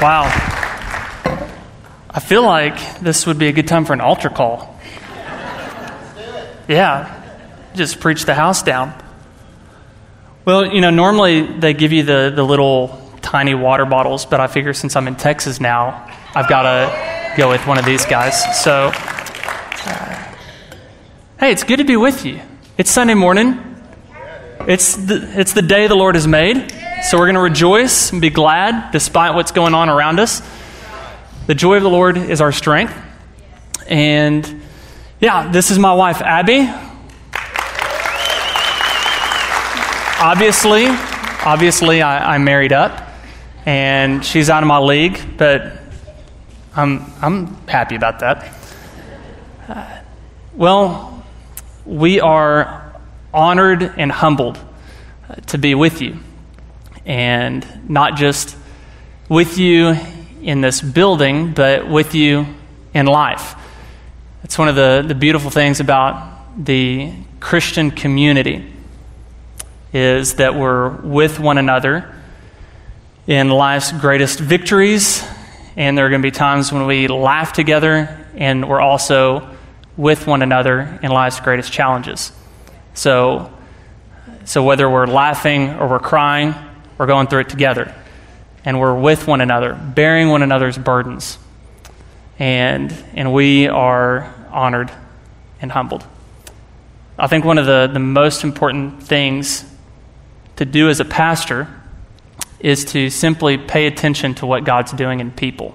Wow. I feel like this would be a good time for an altar call. Yeah, just preach the house down. Well, you know, normally they give you the, the little tiny water bottles, but I figure since I'm in Texas now, I've got to go with one of these guys. So, uh, hey, it's good to be with you. It's Sunday morning. It's the, it's the day the Lord has made. So we're going to rejoice and be glad despite what's going on around us. The joy of the Lord is our strength. And yeah, this is my wife, Abby. Obviously, obviously, I, am married up, and she's out of my league, but I'm, I'm happy about that. Uh, well, we are honored and humbled to be with you and not just with you in this building, but with you in life. It's one of the, the beautiful things about the Christian community is that we're with one another in life's greatest victories, and there are going to be times when we laugh together, and we're also with one another in life's greatest challenges. So, so whether we're laughing or we're crying, we're going through it together. And we're with one another, bearing one another's burdens. And, and we are honored and humbled. I think one of the, the most important things to do as a pastor is to simply pay attention to what God's doing in people.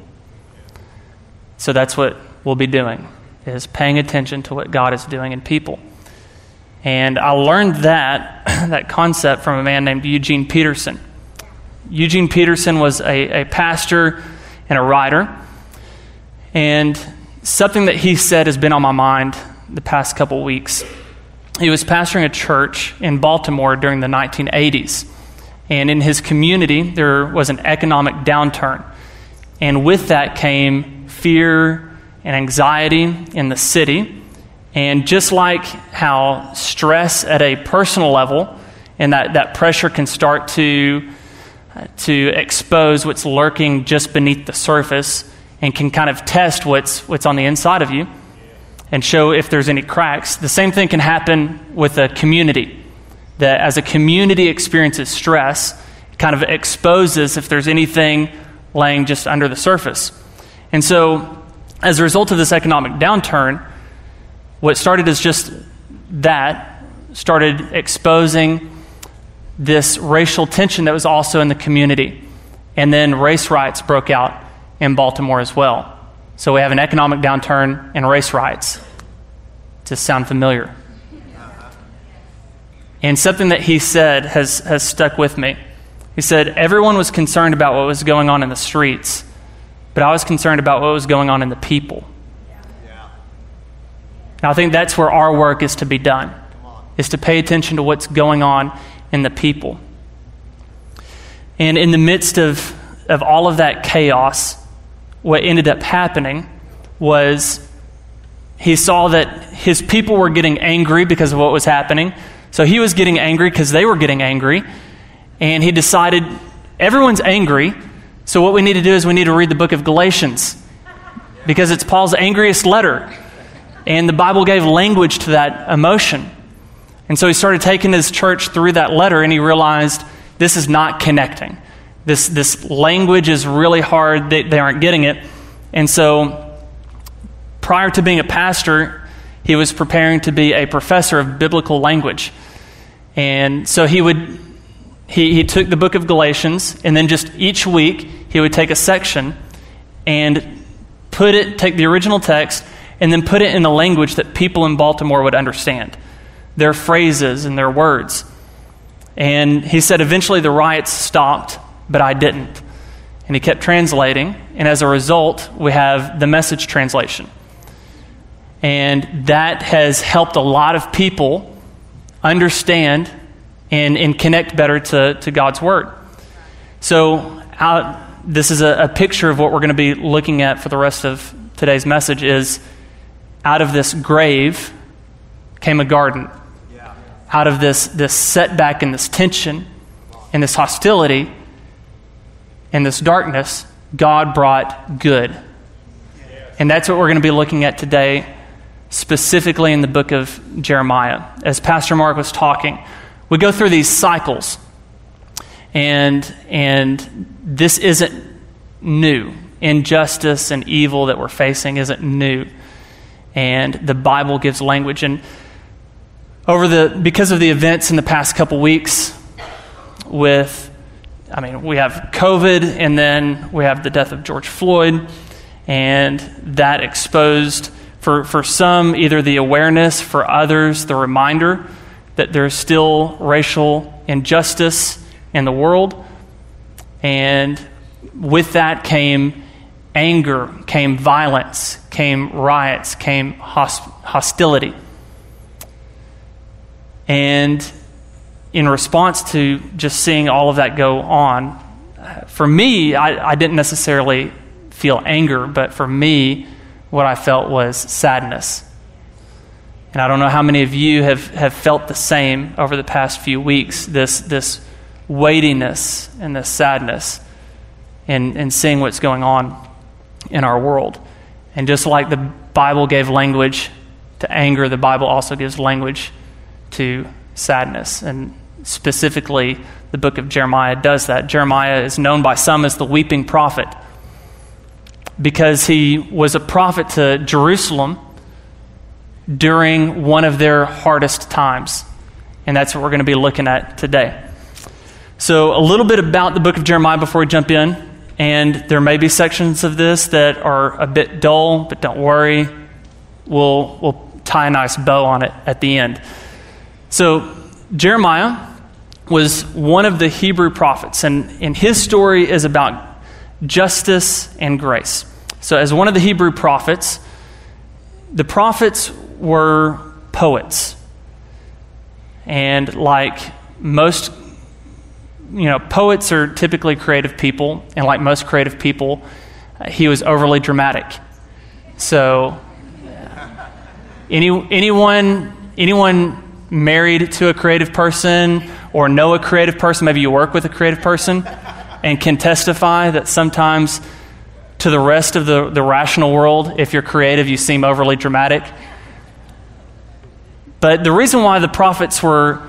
So that's what we'll be doing, is paying attention to what God is doing in people. And I learned that, that concept from a man named Eugene Peterson. Eugene Peterson was a, a pastor and a writer. And something that he said has been on my mind the past couple weeks. He was pastoring a church in Baltimore during the 1980s. And in his community, there was an economic downturn. And with that came fear and anxiety in the city. And just like how stress at a personal level and that, that pressure can start to to expose what's lurking just beneath the surface and can kind of test what's, what's on the inside of you and show if there's any cracks. The same thing can happen with a community. That as a community experiences stress, it kind of exposes if there's anything laying just under the surface. And so, as a result of this economic downturn, what started as just that started exposing this racial tension that was also in the community. And then race riots broke out in Baltimore as well. So we have an economic downturn and race riots. To sound familiar? And something that he said has, has stuck with me. He said, Everyone was concerned about what was going on in the streets, but I was concerned about what was going on in the people. Now, I think that's where our work is to be done, is to pay attention to what's going on and the people. And in the midst of, of all of that chaos, what ended up happening was he saw that his people were getting angry because of what was happening. So he was getting angry because they were getting angry. And he decided, everyone's angry. So what we need to do is we need to read the book of Galatians because it's Paul's angriest letter. And the Bible gave language to that emotion. And so he started taking his church through that letter and he realized this is not connecting. This, this language is really hard, they, they aren't getting it. And so prior to being a pastor, he was preparing to be a professor of biblical language. And so he would he, he took the book of Galatians and then just each week he would take a section and put it take the original text and then put it in the language that people in Baltimore would understand their phrases and their words. And he said, eventually the riots stopped, but I didn't. And he kept translating, and as a result, we have the message translation. And that has helped a lot of people understand and, and connect better to, to God's Word. So, this is a, a picture of what we're going to be looking at for the rest of today's message is out of this grave came a garden out of this, this setback and this tension and this hostility and this darkness, God brought good. And that's what we're going to be looking at today, specifically in the book of Jeremiah. As Pastor Mark was talking, we go through these cycles. And, and this isn't new. Injustice and evil that we're facing isn't new. And the Bible gives language. And over the, because of the events in the past couple weeks, with, I mean, we have COVID, and then we have the death of George Floyd, and that exposed, for, for some, either the awareness, for others, the reminder that there's still racial injustice in the world. And with that came anger, came violence, came riots, came hostility. And in response to just seeing all of that go on, for me, I, I didn't necessarily feel anger, but for me, what I felt was sadness. And I don't know how many of you have, have felt the same over the past few weeks this, this weightiness and this sadness and, in seeing what's going on in our world. And just like the Bible gave language to anger, the Bible also gives language to sadness. And specifically, the book of Jeremiah does that. Jeremiah is known by some as the weeping prophet because he was a prophet to Jerusalem during one of their hardest times. And that's what we're going to be looking at today. So, a little bit about the book of Jeremiah before we jump in. And there may be sections of this that are a bit dull, but don't worry. We'll, we'll tie a nice bow on it at the end. So, Jeremiah was one of the Hebrew prophets, and, and his story is about justice and grace. So, as one of the Hebrew prophets, the prophets were poets. And like most you know, poets are typically creative people, and like most creative people, he was overly dramatic. So, any, anyone, anyone married to a creative person or know a creative person, maybe you work with a creative person, and can testify that sometimes to the rest of the, the rational world, if you're creative, you seem overly dramatic. But the reason why the prophets were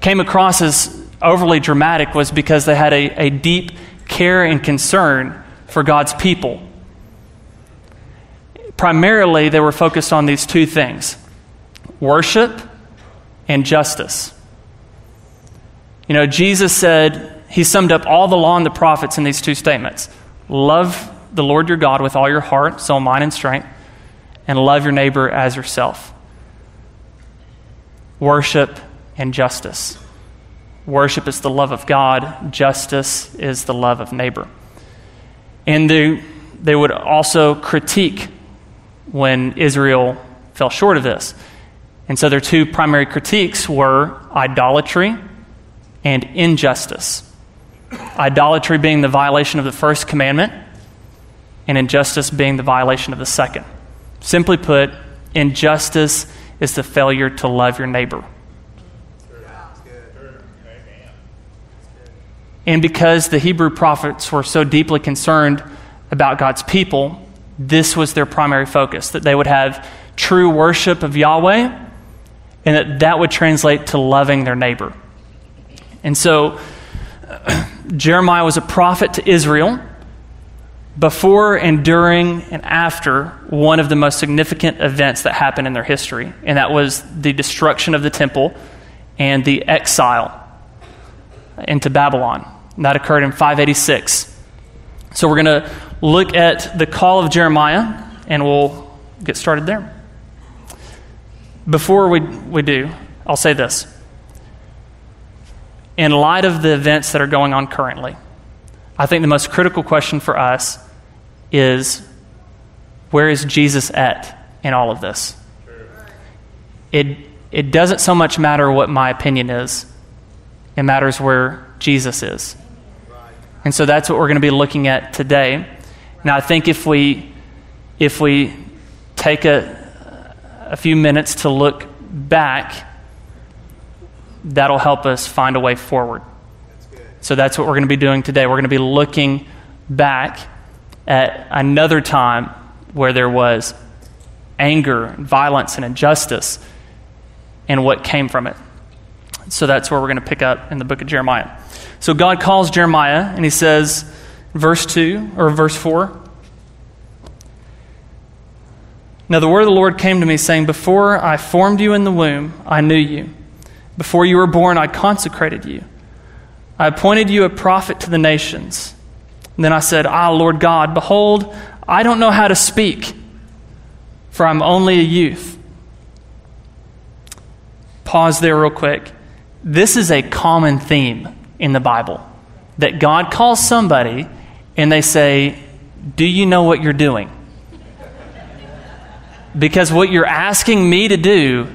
came across as overly dramatic was because they had a, a deep care and concern for God's people. Primarily, they were focused on these two things worship and justice. You know, Jesus said, He summed up all the law and the prophets in these two statements love the Lord your God with all your heart, soul, mind, and strength, and love your neighbor as yourself. Worship and justice. Worship is the love of God, justice is the love of neighbor. And they, they would also critique when Israel fell short of this. And so their two primary critiques were idolatry and injustice. Idolatry being the violation of the first commandment, and injustice being the violation of the second. Simply put, injustice is the failure to love your neighbor. And because the Hebrew prophets were so deeply concerned about God's people, this was their primary focus that they would have true worship of Yahweh and that that would translate to loving their neighbor. And so Jeremiah was a prophet to Israel before and during and after one of the most significant events that happened in their history, and that was the destruction of the temple and the exile into Babylon. That occurred in 586. So we're going to look at the call of Jeremiah, and we'll get started there. Before we, we do, I'll say this. In light of the events that are going on currently, I think the most critical question for us is where is Jesus at in all of this? It, it doesn't so much matter what my opinion is, it matters where Jesus is. And so that's what we're going to be looking at today. Now, I think if we, if we take a, a few minutes to look back, that'll help us find a way forward. so that's what we're going to be doing today. We're going to be looking back at another time where there was anger, violence, and injustice, and what came from it. So that's where we're going to pick up in the book of Jeremiah. So God calls Jeremiah, and he says, verse 2 or verse 4. Now the word of the Lord came to me, saying, Before I formed you in the womb, I knew you. Before you were born, I consecrated you. I appointed you a prophet to the nations. And then I said, Ah, Lord God, behold, I don't know how to speak, for I'm only a youth. Pause there, real quick. This is a common theme in the Bible that God calls somebody and they say, Do you know what you're doing? Because what you're asking me to do,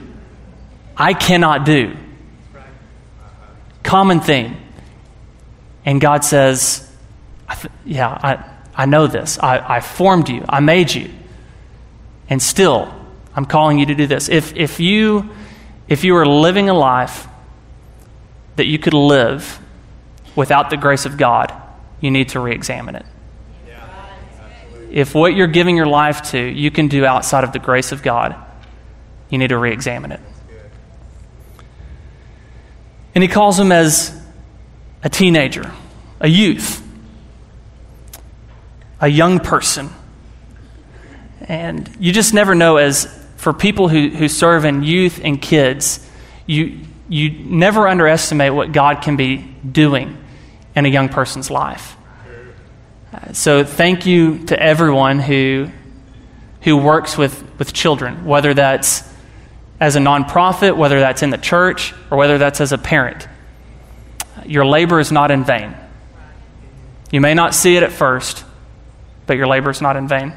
I cannot do. Common theme. And God says, Yeah, I, I know this. I, I formed you, I made you. And still, I'm calling you to do this. If, if, you, if you are living a life that you could live without the grace of God, you need to re examine it. If what you're giving your life to you can do outside of the grace of God, you need to re examine it. And he calls him as a teenager, a youth, a young person. And you just never know, as for people who, who serve in youth and kids, you, you never underestimate what God can be doing in a young person's life. So, thank you to everyone who, who works with, with children, whether that's as a nonprofit, whether that's in the church, or whether that's as a parent. Your labor is not in vain. You may not see it at first, but your labor is not in vain.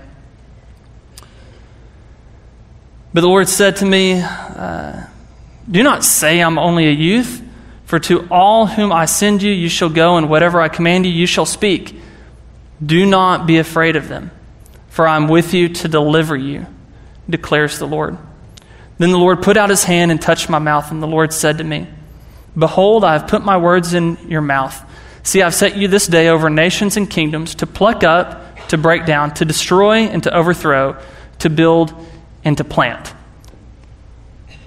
But the Lord said to me, uh, Do not say I'm only a youth, for to all whom I send you, you shall go, and whatever I command you, you shall speak. Do not be afraid of them, for I am with you to deliver you, declares the Lord. Then the Lord put out his hand and touched my mouth, and the Lord said to me, Behold, I have put my words in your mouth. See, I've set you this day over nations and kingdoms to pluck up, to break down, to destroy, and to overthrow, to build, and to plant.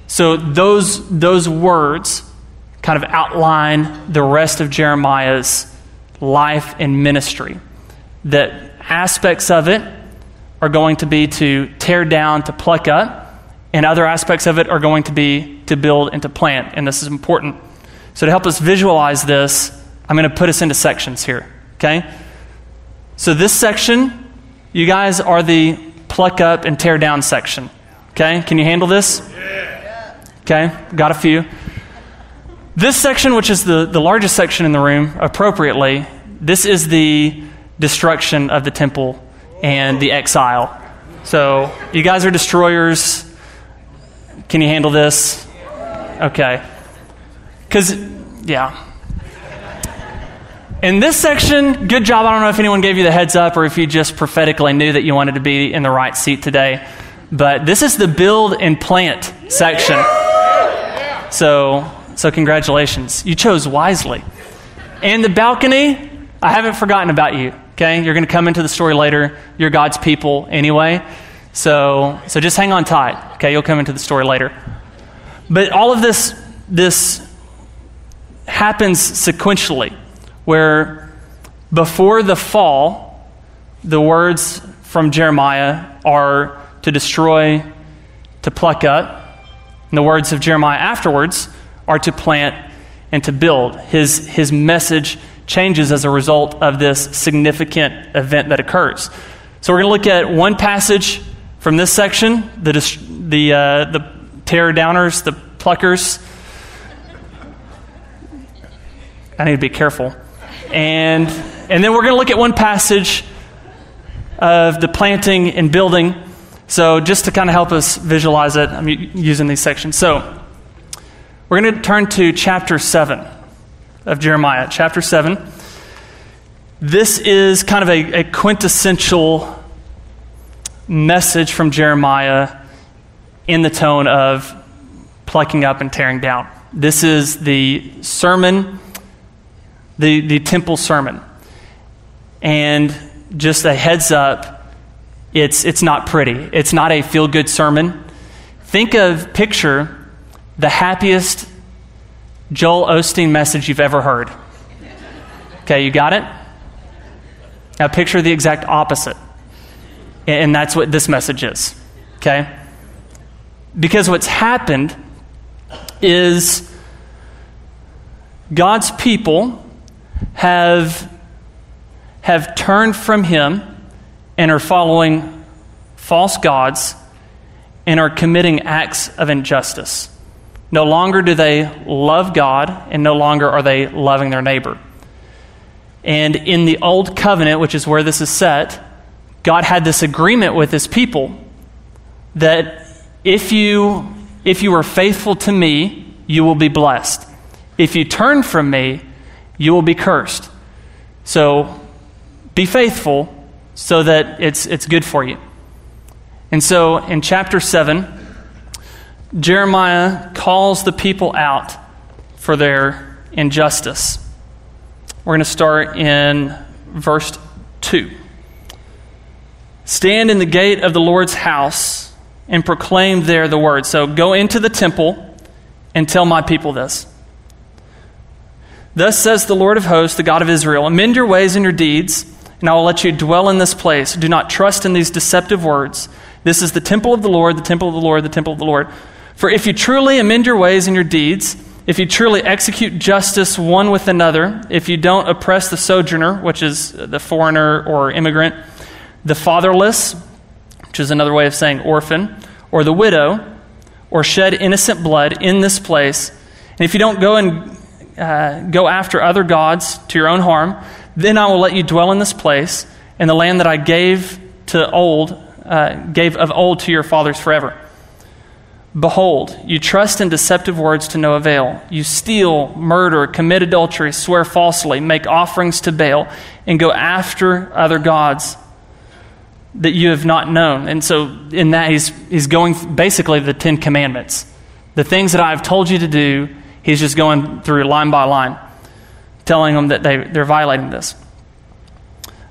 So those, those words kind of outline the rest of Jeremiah's life and ministry that aspects of it are going to be to tear down, to pluck up, and other aspects of it are going to be to build and to plant. And this is important. So, to help us visualize this, I'm going to put us into sections here. Okay? So, this section, you guys are the pluck up and tear down section. Okay? Can you handle this? Okay? Got a few. This section, which is the, the largest section in the room, appropriately, this is the destruction of the temple and the exile. So, you guys are destroyers. Can you handle this? Okay. Because, yeah. In this section, good job. I don't know if anyone gave you the heads up or if you just prophetically knew that you wanted to be in the right seat today. But this is the build and plant section. So, so congratulations. You chose wisely. And the balcony, I haven't forgotten about you. Okay? You're going to come into the story later. You're God's people anyway. So, so just hang on tight. Okay? You'll come into the story later. But all of this, this happens sequentially, where before the fall, the words from Jeremiah are to destroy, to pluck up. And the words of Jeremiah afterwards are to plant and to build. His, his message changes as a result of this significant event that occurs. So we're going to look at one passage from this section the, the, uh, the tear downers, the pluckers. I need to be careful. And, and then we're going to look at one passage of the planting and building. So, just to kind of help us visualize it, I'm using these sections. So, we're going to turn to chapter 7 of Jeremiah, chapter 7. This is kind of a, a quintessential message from Jeremiah in the tone of plucking up and tearing down. This is the sermon, the, the temple sermon. And just a heads up, it's, it's not pretty. It's not a feel good sermon. Think of, picture the happiest Joel Osteen message you've ever heard. Okay, you got it? Now picture the exact opposite. And that's what this message is. Okay? Because what's happened is God's people have, have turned from Him and are following false gods and are committing acts of injustice. No longer do they love God, and no longer are they loving their neighbor. And in the Old Covenant, which is where this is set, God had this agreement with his people that if you, if you are faithful to me, you will be blessed. If you turn from me, you will be cursed. So be faithful so that it's, it's good for you. And so in chapter 7, Jeremiah calls the people out for their injustice. We're going to start in verse 2. Stand in the gate of the Lord's house and proclaim there the word. So go into the temple and tell my people this. Thus says the Lord of hosts, the God of Israel Amend your ways and your deeds, and I will let you dwell in this place. Do not trust in these deceptive words. This is the temple of the Lord, the temple of the Lord, the temple of the Lord. For if you truly amend your ways and your deeds, if you truly execute justice one with another, if you don't oppress the sojourner, which is the foreigner or immigrant, the fatherless, which is another way of saying orphan, or the widow, or shed innocent blood in this place, and if you don't go and uh, go after other gods to your own harm, then I will let you dwell in this place, in the land that I gave to old, uh, gave of old to your fathers forever. Behold, you trust in deceptive words to no avail. You steal, murder, commit adultery, swear falsely, make offerings to Baal, and go after other gods that you have not known. And so, in that, he's, he's going basically the Ten Commandments. The things that I've told you to do, he's just going through line by line, telling them that they, they're violating this.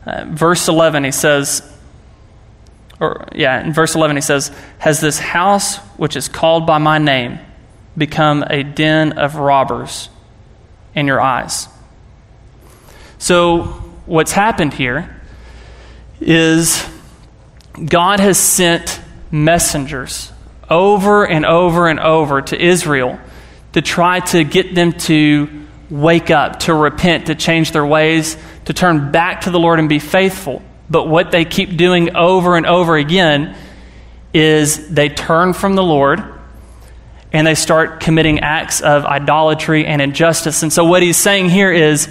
Uh, verse 11, he says, or yeah, in verse 11 he says, Has this house which is called by my name become a den of robbers in your eyes? So, what's happened here is God has sent messengers over and over and over to Israel to try to get them to wake up, to repent, to change their ways, to turn back to the Lord and be faithful. But what they keep doing over and over again is they turn from the Lord and they start committing acts of idolatry and injustice. And so, what he's saying here is,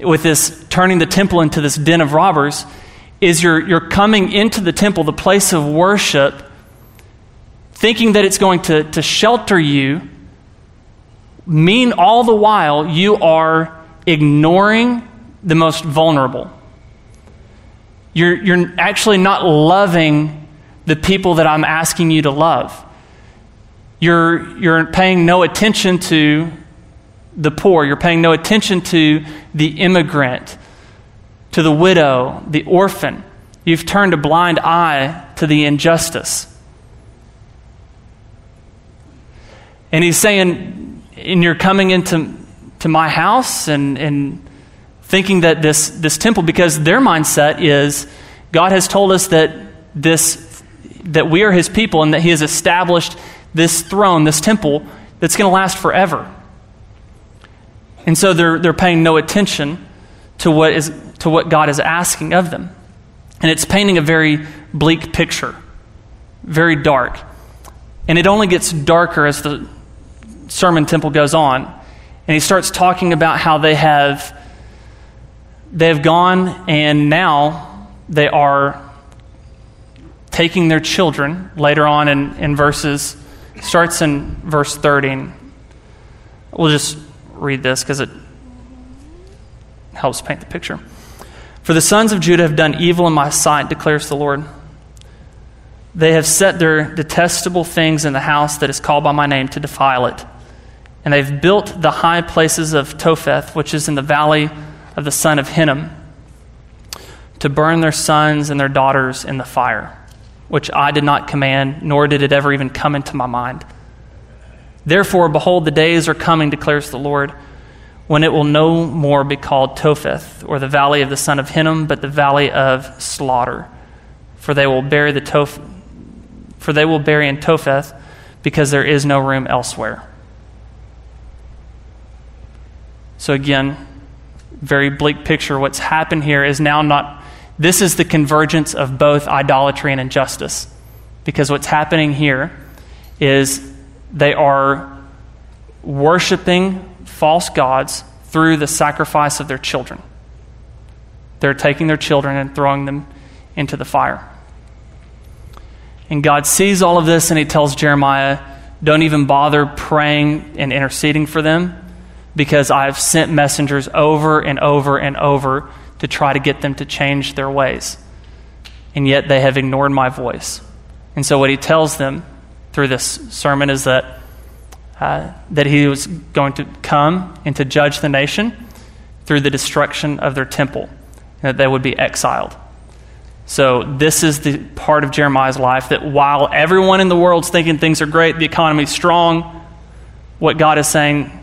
with this turning the temple into this den of robbers, is you're, you're coming into the temple, the place of worship, thinking that it's going to, to shelter you, mean all the while you are ignoring the most vulnerable. You're, you're actually not loving the people that I'm asking you to love. You're, you're paying no attention to the poor. You're paying no attention to the immigrant, to the widow, the orphan. You've turned a blind eye to the injustice. And he's saying, and you're coming into to my house and, and thinking that this, this temple, because their mindset is God has told us that, this, that we are his people and that he has established this throne, this temple, that's going to last forever. And so they're, they're paying no attention to what, is, to what God is asking of them. And it's painting a very bleak picture, very dark. And it only gets darker as the sermon temple goes on. And he starts talking about how they have they've gone and now they are taking their children later on in, in verses, starts in verse 13 We'll just read this because it helps paint the picture. For the sons of Judah have done evil in my sight, declares the Lord. They have set their detestable things in the house that is called by my name to defile it. And they've built the high places of Topheth, which is in the valley of the son of Hinnom. to burn their sons and their daughters in the fire, which I did not command, nor did it ever even come into my mind. Therefore, behold, the days are coming, declares the Lord, when it will no more be called Topheth, or the valley of the son of Hinnom, but the valley of slaughter. For they will bury the Toph- for they will bury in Topheth, because there is no room elsewhere. So again, very bleak picture. What's happened here is now not this is the convergence of both idolatry and injustice. Because what's happening here is they are worshiping false gods through the sacrifice of their children. They're taking their children and throwing them into the fire. And God sees all of this and he tells Jeremiah, Don't even bother praying and interceding for them because I've sent messengers over and over and over to try to get them to change their ways. And yet they have ignored my voice. And so, what he tells them through this sermon is that, uh, that he was going to come and to judge the nation through the destruction of their temple, and that they would be exiled. So, this is the part of Jeremiah's life that while everyone in the world's thinking things are great, the economy's strong, what God is saying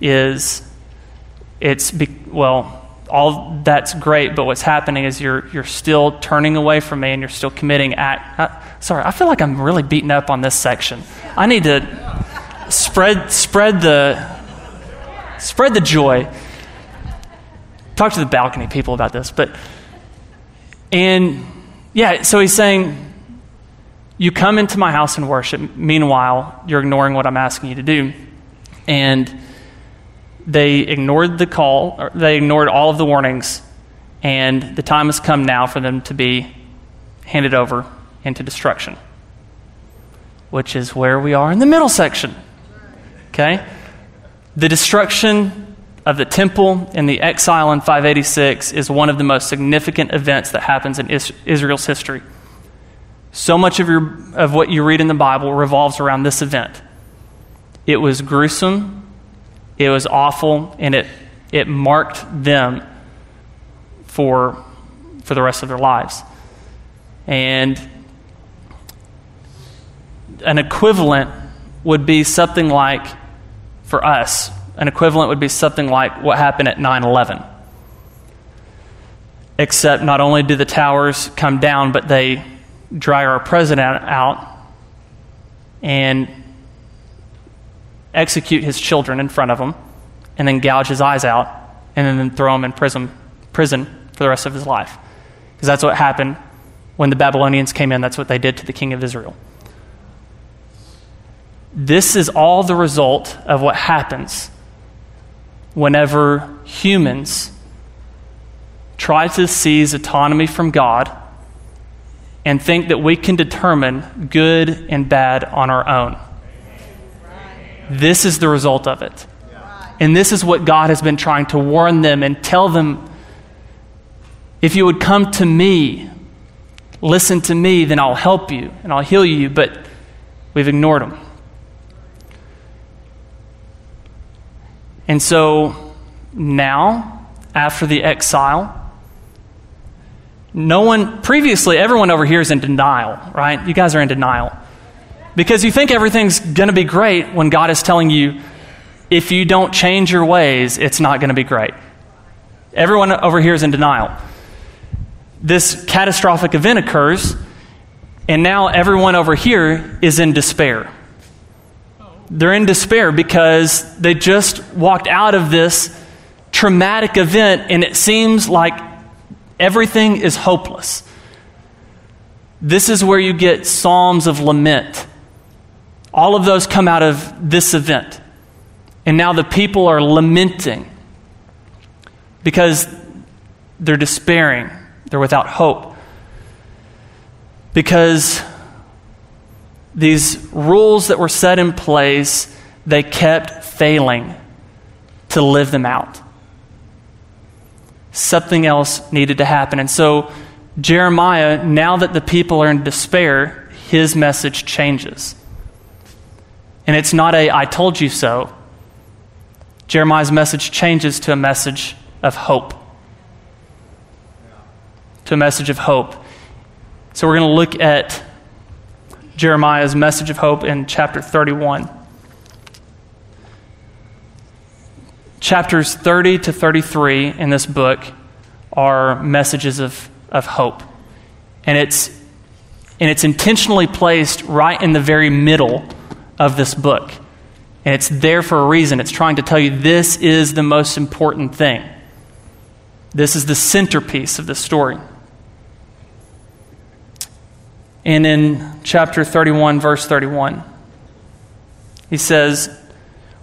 is it's, be, well, all that's great, but what's happening is you're, you're still turning away from me and you're still committing act. Uh, sorry, I feel like I'm really beaten up on this section. I need to spread, spread, the, spread the joy. Talk to the balcony people about this. But, and yeah, so he's saying, you come into my house and worship. Meanwhile, you're ignoring what I'm asking you to do. And they ignored the call, they ignored all of the warnings, and the time has come now for them to be handed over into destruction, which is where we are in the middle section. Okay? The destruction of the temple and the exile in 586 is one of the most significant events that happens in Israel's history. So much of, your, of what you read in the Bible revolves around this event. It was gruesome, it was awful, and it, it marked them for, for the rest of their lives. And an equivalent would be something like, for us, an equivalent would be something like what happened at 9 11. Except not only do the towers come down, but they dry our president out and execute his children in front of him, and then gouge his eyes out, and then throw him in prison, prison for the rest of his life. Because that's what happened when the Babylonians came in. That's what they did to the king of Israel. This is all the result of what happens whenever humans try to seize autonomy from God and think that we can determine good and bad on our own. This is the result of it. And this is what God has been trying to warn them and tell them if you would come to me, listen to me, then I'll help you and I'll heal you. But we've ignored them. And so now, after the exile, no one, previously, everyone over here is in denial, right? You guys are in denial. Because you think everything's going to be great when God is telling you, if you don't change your ways, it's not going to be great. Everyone over here is in denial. This catastrophic event occurs, and now everyone over here is in despair. They're in despair because they just walked out of this traumatic event, and it seems like everything is hopeless. This is where you get Psalms of lament all of those come out of this event. And now the people are lamenting because they're despairing, they're without hope. Because these rules that were set in place, they kept failing to live them out. Something else needed to happen. And so, Jeremiah, now that the people are in despair, his message changes. And it's not a I told you so. Jeremiah's message changes to a message of hope. to a message of hope. So we're going to look at Jeremiah's message of hope in chapter 31. Chapters 30 to 33 in this book are messages of, of hope. And it's, and it's intentionally placed right in the very middle of this book. And it's there for a reason. It's trying to tell you this is the most important thing. This is the centerpiece of the story. And in chapter 31, verse 31, he says,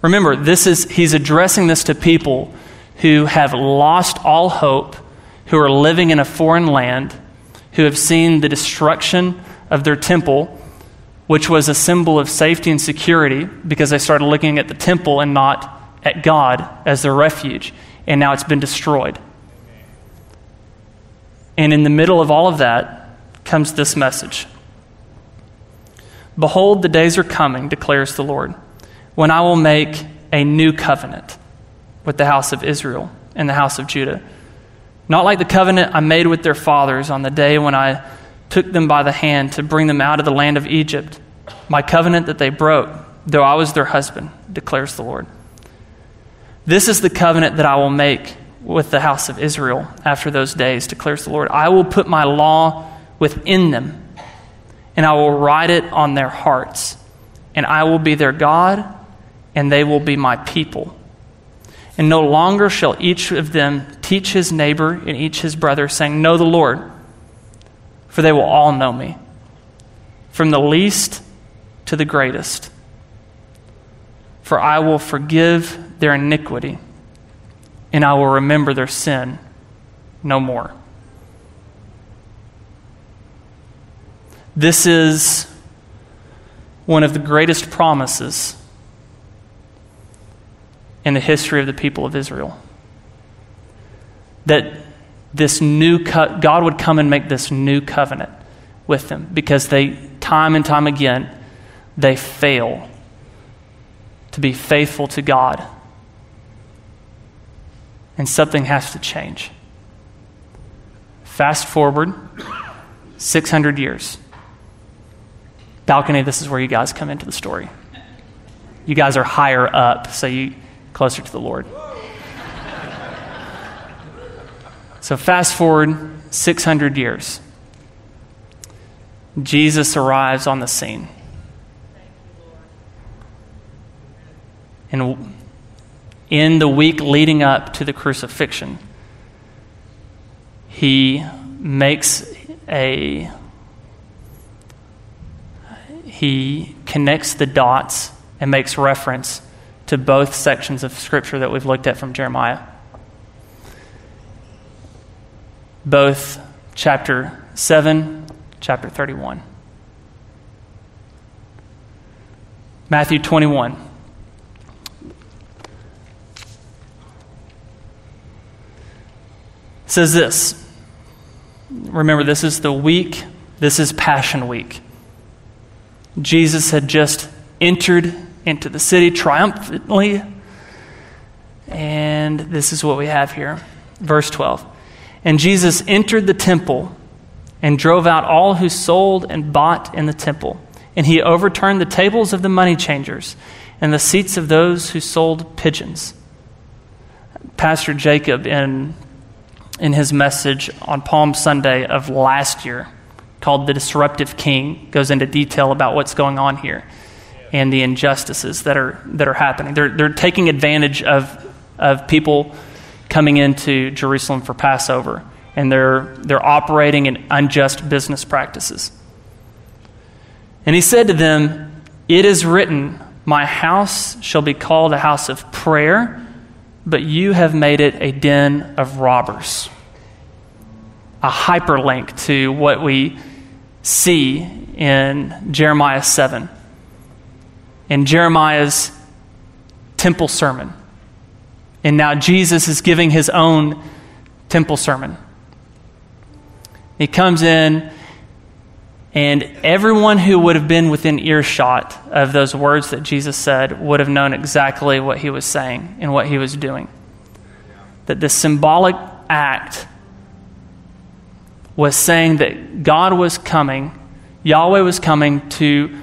Remember, this is, he's addressing this to people who have lost all hope, who are living in a foreign land, who have seen the destruction of their temple, which was a symbol of safety and security because they started looking at the temple and not at God as their refuge. And now it's been destroyed. And in the middle of all of that comes this message Behold, the days are coming, declares the Lord when I will make a new covenant with the house of Israel and the house of Judah. Not like the covenant I made with their fathers on the day when I took them by the hand to bring them out of the land of Egypt, my covenant that they broke, though I was their husband, declares the Lord. This is the covenant that I will make with the house of Israel after those days, declares the Lord. I will put my law within them, and I will write it on their hearts, and I will be their God and they will be my people. And no longer shall each of them teach his neighbor and each his brother, saying, Know the Lord, for they will all know me, from the least to the greatest. For I will forgive their iniquity, and I will remember their sin no more. This is one of the greatest promises in the history of the people of Israel. That this new co- God would come and make this new covenant with them because they time and time again they fail to be faithful to God. And something has to change. Fast forward 600 years. Balcony, this is where you guys come into the story. You guys are higher up, so you closer to the Lord. So, fast forward 600 years. Jesus arrives on the scene. And in the week leading up to the crucifixion, he makes a he connects the dots and makes reference to both sections of Scripture that we've looked at from Jeremiah. Both chapter 7, chapter 31. Matthew 21. says this. Remember, this is the week, this is Passion Week. Jesus had just entered into the city triumphantly. And this is what we have here. Verse 12. And Jesus entered the temple and drove out all who sold and bought in the temple. And he overturned the tables of the money changers and the seats of those who sold pigeons. Pastor Jacob, in, in his message on Palm Sunday of last year, called The Disruptive King, goes into detail about what's going on here and the injustices that are, that are happening. They're, they're taking advantage of, of people coming into Jerusalem for Passover, and they're, they're operating in unjust business practices. And he said to them, It is written, My house shall be called a house of prayer, but you have made it a den of robbers. A hyperlink to what we see in Jeremiah 7 in Jeremiah's temple sermon. And now Jesus is giving his own temple sermon. He comes in, and everyone who would have been within earshot of those words that Jesus said would have known exactly what he was saying and what he was doing. That the symbolic act was saying that God was coming, Yahweh was coming to,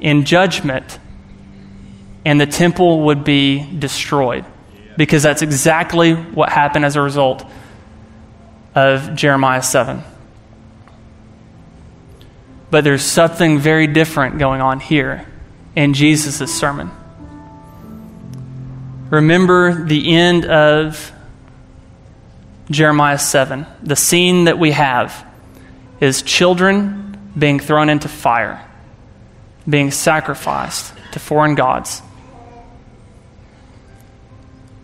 in judgment, and the temple would be destroyed. Because that's exactly what happened as a result of Jeremiah 7. But there's something very different going on here in Jesus' sermon. Remember the end of Jeremiah 7. The scene that we have is children being thrown into fire, being sacrificed to foreign gods.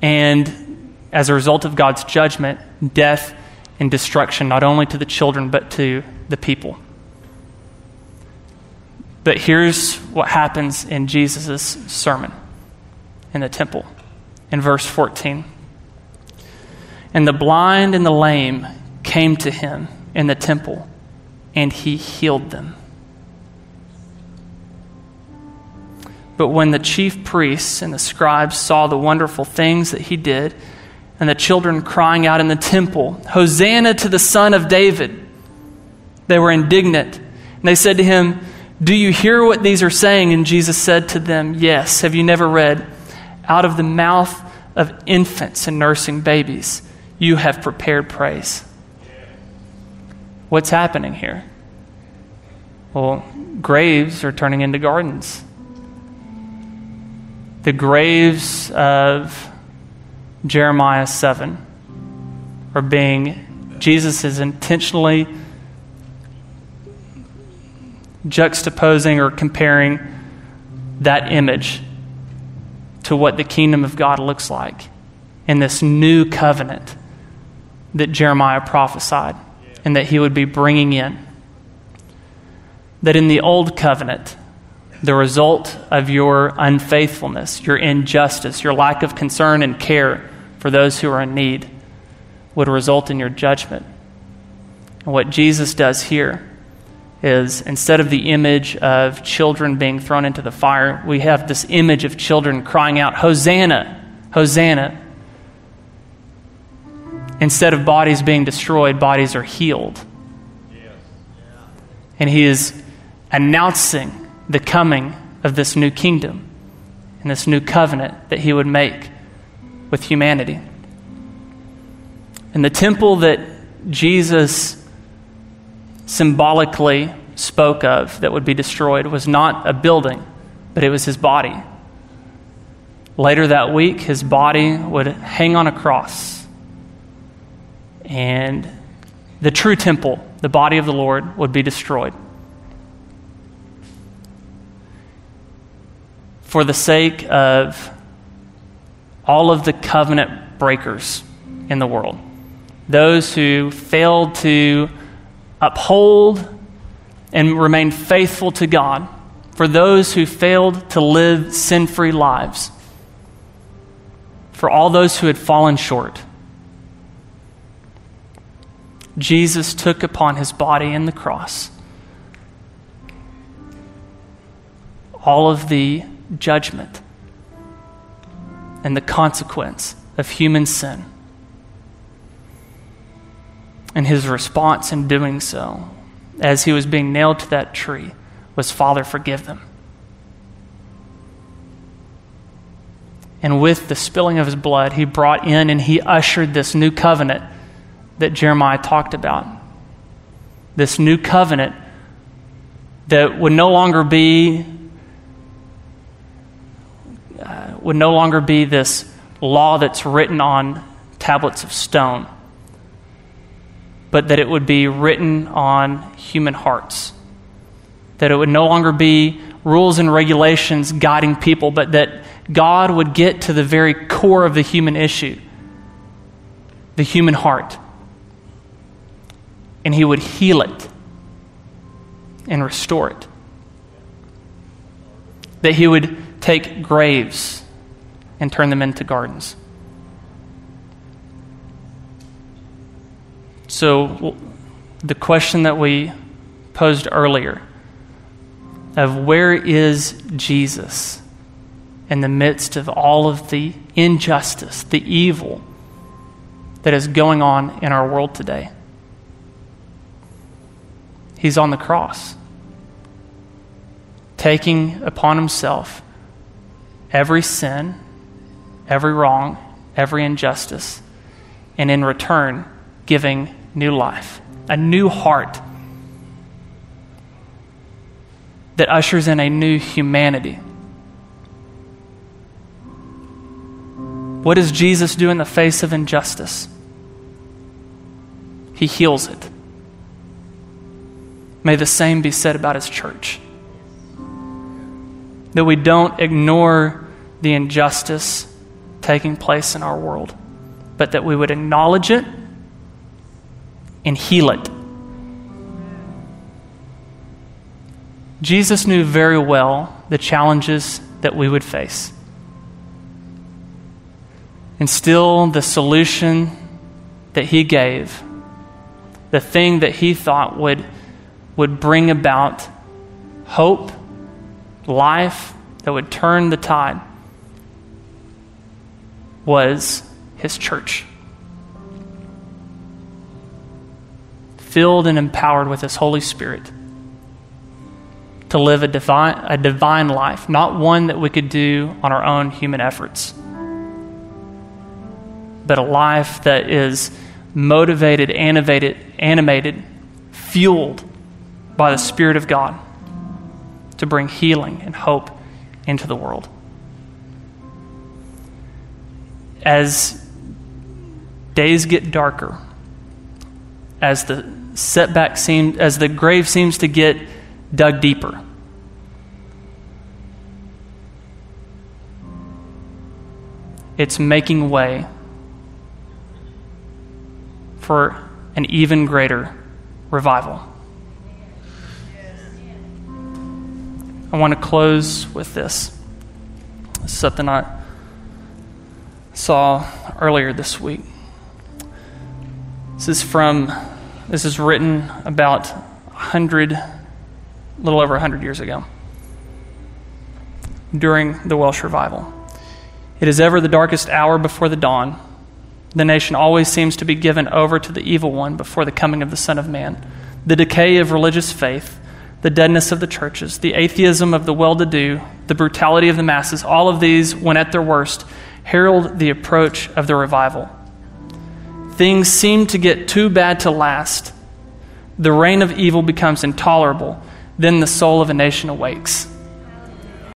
And as a result of God's judgment, death and destruction, not only to the children, but to the people. But here's what happens in Jesus' sermon in the temple in verse 14. And the blind and the lame came to him in the temple, and he healed them. But when the chief priests and the scribes saw the wonderful things that he did, and the children crying out in the temple, Hosanna to the Son of David, they were indignant. And they said to him, Do you hear what these are saying? And Jesus said to them, Yes. Have you never read, Out of the mouth of infants and nursing babies, you have prepared praise. What's happening here? Well, graves are turning into gardens. The graves of Jeremiah 7 are being, Jesus is intentionally juxtaposing or comparing that image to what the kingdom of God looks like in this new covenant that Jeremiah prophesied and that he would be bringing in. That in the old covenant, the result of your unfaithfulness, your injustice, your lack of concern and care for those who are in need would result in your judgment. And what Jesus does here is instead of the image of children being thrown into the fire, we have this image of children crying out, Hosanna, Hosanna. Instead of bodies being destroyed, bodies are healed. And he is announcing the coming of this new kingdom and this new covenant that he would make with humanity. And the temple that Jesus symbolically spoke of that would be destroyed was not a building, but it was his body. Later that week, his body would hang on a cross and the true temple, the body of the Lord, would be destroyed. For the sake of all of the covenant breakers in the world, those who failed to uphold and remain faithful to God, for those who failed to live sin free lives, for all those who had fallen short. Jesus took upon his body in the cross. All of the judgment and the consequence of human sin. And his response in doing so, as he was being nailed to that tree, was Father, forgive them. And with the spilling of his blood, he brought in and he ushered this new covenant that Jeremiah talked about. This new covenant that would no longer be uh, would no longer be this law that's written on tablets of stone, but that it would be written on human hearts. That it would no longer be rules and regulations guiding people, but that God would get to the very core of the human issue, the human heart and he would heal it and restore it. That he would take graves and turn them into gardens. So, the question that we posed earlier of where is Jesus in the midst of all of the injustice, the evil that is going on in our world today? He's on the cross, taking upon himself every sin, every wrong, every injustice, and in return, giving new life, a new heart that ushers in a new humanity. What does Jesus do in the face of injustice? He heals it. May the same be said about his church. That we don't ignore the injustice taking place in our world, but that we would acknowledge it and heal it. Jesus knew very well the challenges that we would face. And still, the solution that he gave, the thing that he thought would, would bring about hope, life, that would turn the tide, was his church. Filled and empowered with his Holy Spirit to live a divine, a divine life, not one that we could do on our own human efforts, but a life that is motivated, animated, animated, fueled by the Spirit of God to bring healing and hope into the world. As days get darker, as the setback seems, as the grave seems to get dug deeper, it's making way for an even greater revival. I want to close with this. Something I saw earlier this week. This is from, this is written about 100, a little over 100 years ago, during the Welsh revival. It is ever the darkest hour before the dawn. The nation always seems to be given over to the evil one before the coming of the Son of Man. The decay of religious faith, the deadness of the churches, the atheism of the well to do, the brutality of the masses, all of these, when at their worst, herald the approach of the revival. Things seem to get too bad to last. The reign of evil becomes intolerable. Then the soul of a nation awakes.